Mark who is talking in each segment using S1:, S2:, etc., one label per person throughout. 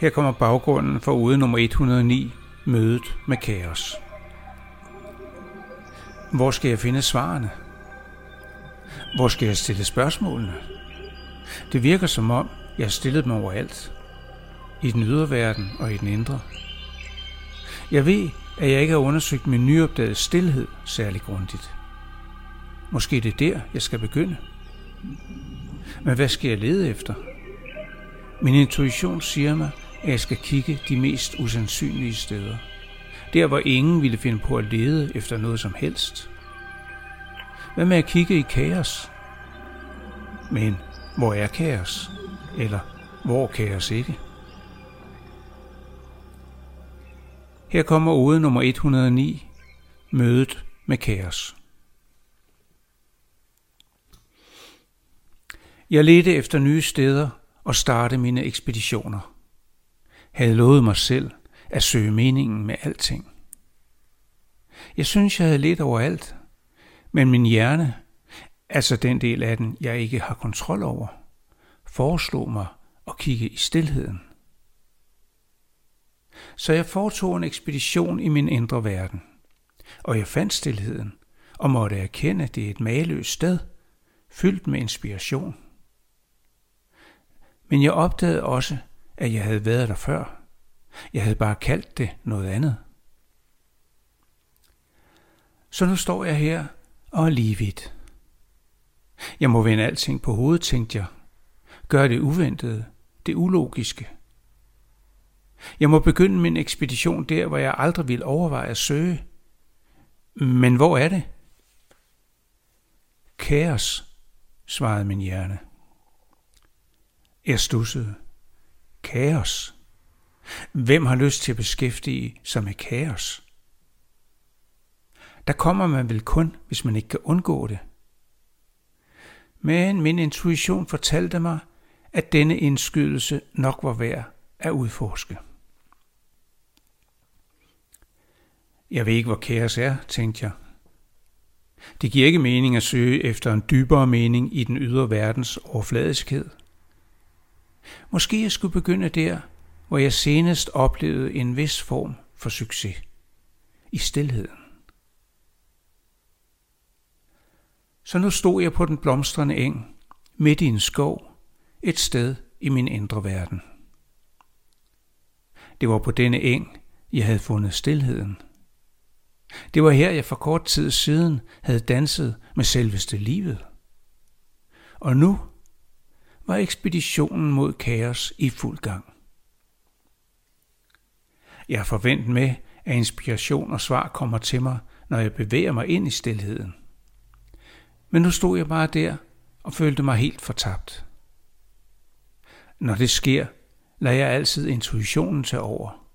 S1: Her kommer baggrunden for ude nummer 109, mødet med kaos. Hvor skal jeg finde svarene? Hvor skal jeg stille spørgsmålene? Det virker som om, jeg har stillet dem overalt. I den ydre verden og i den indre. Jeg ved, at jeg ikke har undersøgt min nyopdagede stillhed særlig grundigt. Måske det er der, jeg skal begynde. Men hvad skal jeg lede efter? Min intuition siger mig, at jeg skal kigge de mest usandsynlige steder. Der, hvor ingen ville finde på at lede efter noget som helst. Hvad med at kigge i kaos? Men hvor er kaos? Eller hvor kaos ikke? Her kommer ode nummer 109, mødet med kaos. Jeg ledte efter nye steder og starte mine ekspeditioner. Havde lovet mig selv at søge meningen med alting. Jeg synes, jeg havde over overalt, men min hjerne, altså den del af den, jeg ikke har kontrol over, foreslog mig at kigge i stilheden. Så jeg foretog en ekspedition i min indre verden, og jeg fandt stilheden og måtte erkende, at det er et maløst sted, fyldt med inspiration. Men jeg opdagede også, at jeg havde været der før. Jeg havde bare kaldt det noget andet. Så nu står jeg her og er lige vidt. Jeg må vende alting på hovedet, tænkte jeg. Gør det uventede, det ulogiske. Jeg må begynde min ekspedition der, hvor jeg aldrig ville overveje at søge. Men hvor er det? Kaos, svarede min hjerne. Jeg stussede. Kaos. Hvem har lyst til at beskæftige sig med kaos? Der kommer man vel kun, hvis man ikke kan undgå det. Men min intuition fortalte mig, at denne indskydelse nok var værd at udforske. Jeg ved ikke, hvor kaos er, tænkte jeg. Det giver ikke mening at søge efter en dybere mening i den ydre verdens overfladiskhed. Måske jeg skulle begynde der, hvor jeg senest oplevede en vis form for succes. I stilheden. Så nu stod jeg på den blomstrende eng, midt i en skov, et sted i min indre verden. Det var på denne eng, jeg havde fundet stilheden. Det var her, jeg for kort tid siden havde danset med selveste livet. Og nu var ekspeditionen mod kaos i fuld gang. Jeg er med, at inspiration og svar kommer til mig, når jeg bevæger mig ind i stilheden. Men nu stod jeg bare der og følte mig helt fortabt. Når det sker, lader jeg altid intuitionen tage over.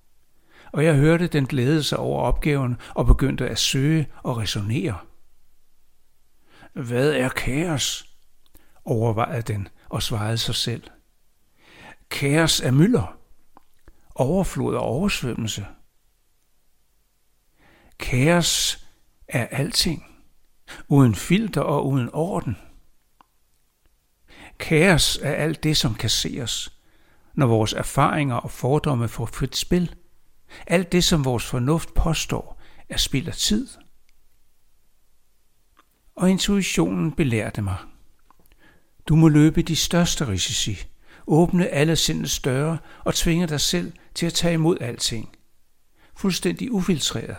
S1: Og jeg hørte den glæde sig over opgaven og begyndte at søge og resonere. Hvad er kaos? overvejede den og svarede sig selv. Kaos er mylder, overflod og oversvømmelse. Kaos er alting, uden filter og uden orden. Kaos er alt det, som kan os, når vores erfaringer og fordomme får frit spil. Alt det, som vores fornuft påstår, er spild af tid. Og intuitionen belærte mig. Du må løbe de største risici, åbne alle sindets døre og tvinge dig selv til at tage imod alting. Fuldstændig ufiltreret.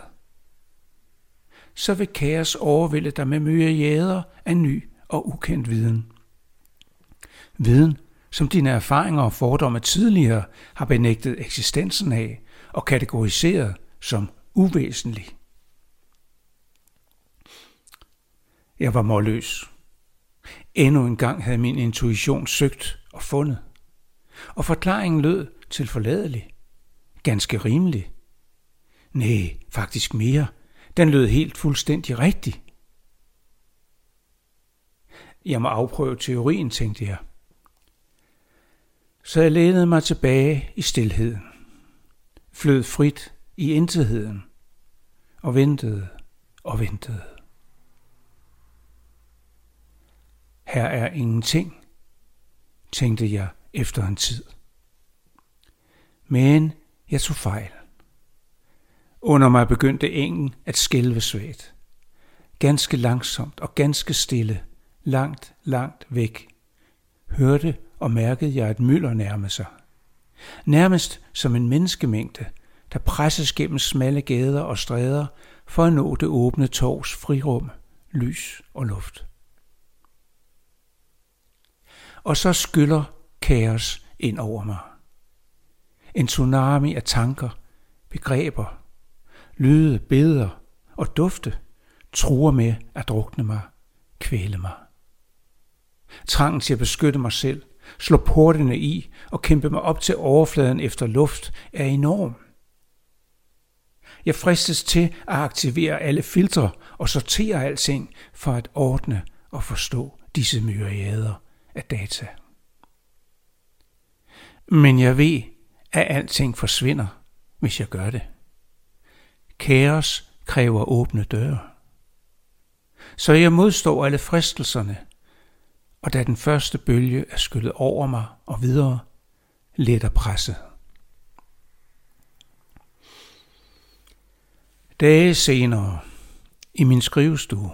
S1: Så vil kaos overvælde dig med myriader af ny og ukendt viden. Viden, som dine erfaringer og fordomme tidligere har benægtet eksistensen af og kategoriseret som uvæsentlig. Jeg var målløs. Endnu en gang havde min intuition søgt og fundet. Og forklaringen lød til forladelig. Ganske rimelig. Nej, faktisk mere. Den lød helt fuldstændig rigtig. Jeg må afprøve teorien, tænkte jeg. Så jeg lænede mig tilbage i stilheden, flød frit i intetheden og ventede og ventede. Her er ingenting, tænkte jeg efter en tid. Men jeg tog fejl. Under mig begyndte engen at skælve svagt. Ganske langsomt og ganske stille, langt, langt væk, hørte og mærkede jeg et mylder nærme sig. Nærmest som en menneskemængde, der presses gennem smalle gader og stræder for at nå det åbne torvs frirum, lys og luft. Og så skyller kaos ind over mig. En tsunami af tanker, begreber, lyde, billeder og dufte truer med at drukne mig, kvæle mig. Trangen til at beskytte mig selv, slå portene i og kæmpe mig op til overfladen efter luft er enorm. Jeg fristes til at aktivere alle filtre og sortere alting for at ordne og forstå disse myriader af data. Men jeg ved, at alting forsvinder, hvis jeg gør det. Kaos kræver åbne døre. Så jeg modstår alle fristelserne, og da den første bølge er skyllet over mig og videre, letter presset. Dage senere, i min skrivestue,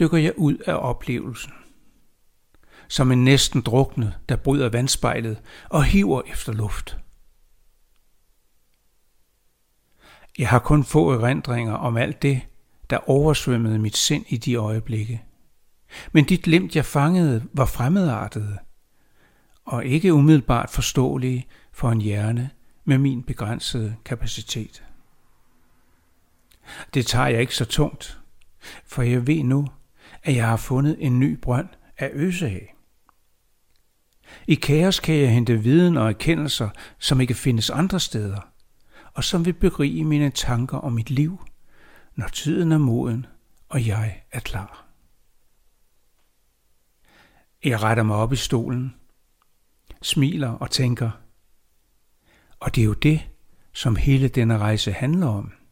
S1: dykker jeg ud af oplevelsen. Som en næsten druknet, der bryder vandspejlet og hiver efter luft. Jeg har kun få erindringer om alt det, der oversvømmede mit sind i de øjeblikke. Men dit glimt, jeg fangede, var fremmedartede og ikke umiddelbart forståelige for en hjerne med min begrænsede kapacitet. Det tager jeg ikke så tungt, for jeg ved nu, at jeg har fundet en ny brønd at øse af. I kaos kan jeg hente viden og erkendelser, som ikke findes andre steder, og som vil berige mine tanker om mit liv, når tiden er moden, og jeg er klar. Jeg retter mig op i stolen, smiler og tænker, og det er jo det, som hele denne rejse handler om –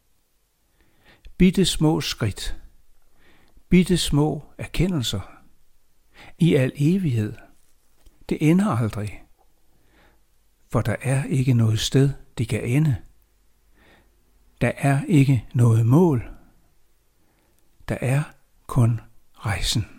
S1: bitte små skridt, bitte små erkendelser, i al evighed. Det ender aldrig, for der er ikke noget sted, det kan ende. Der er ikke noget mål. Der er kun rejsen.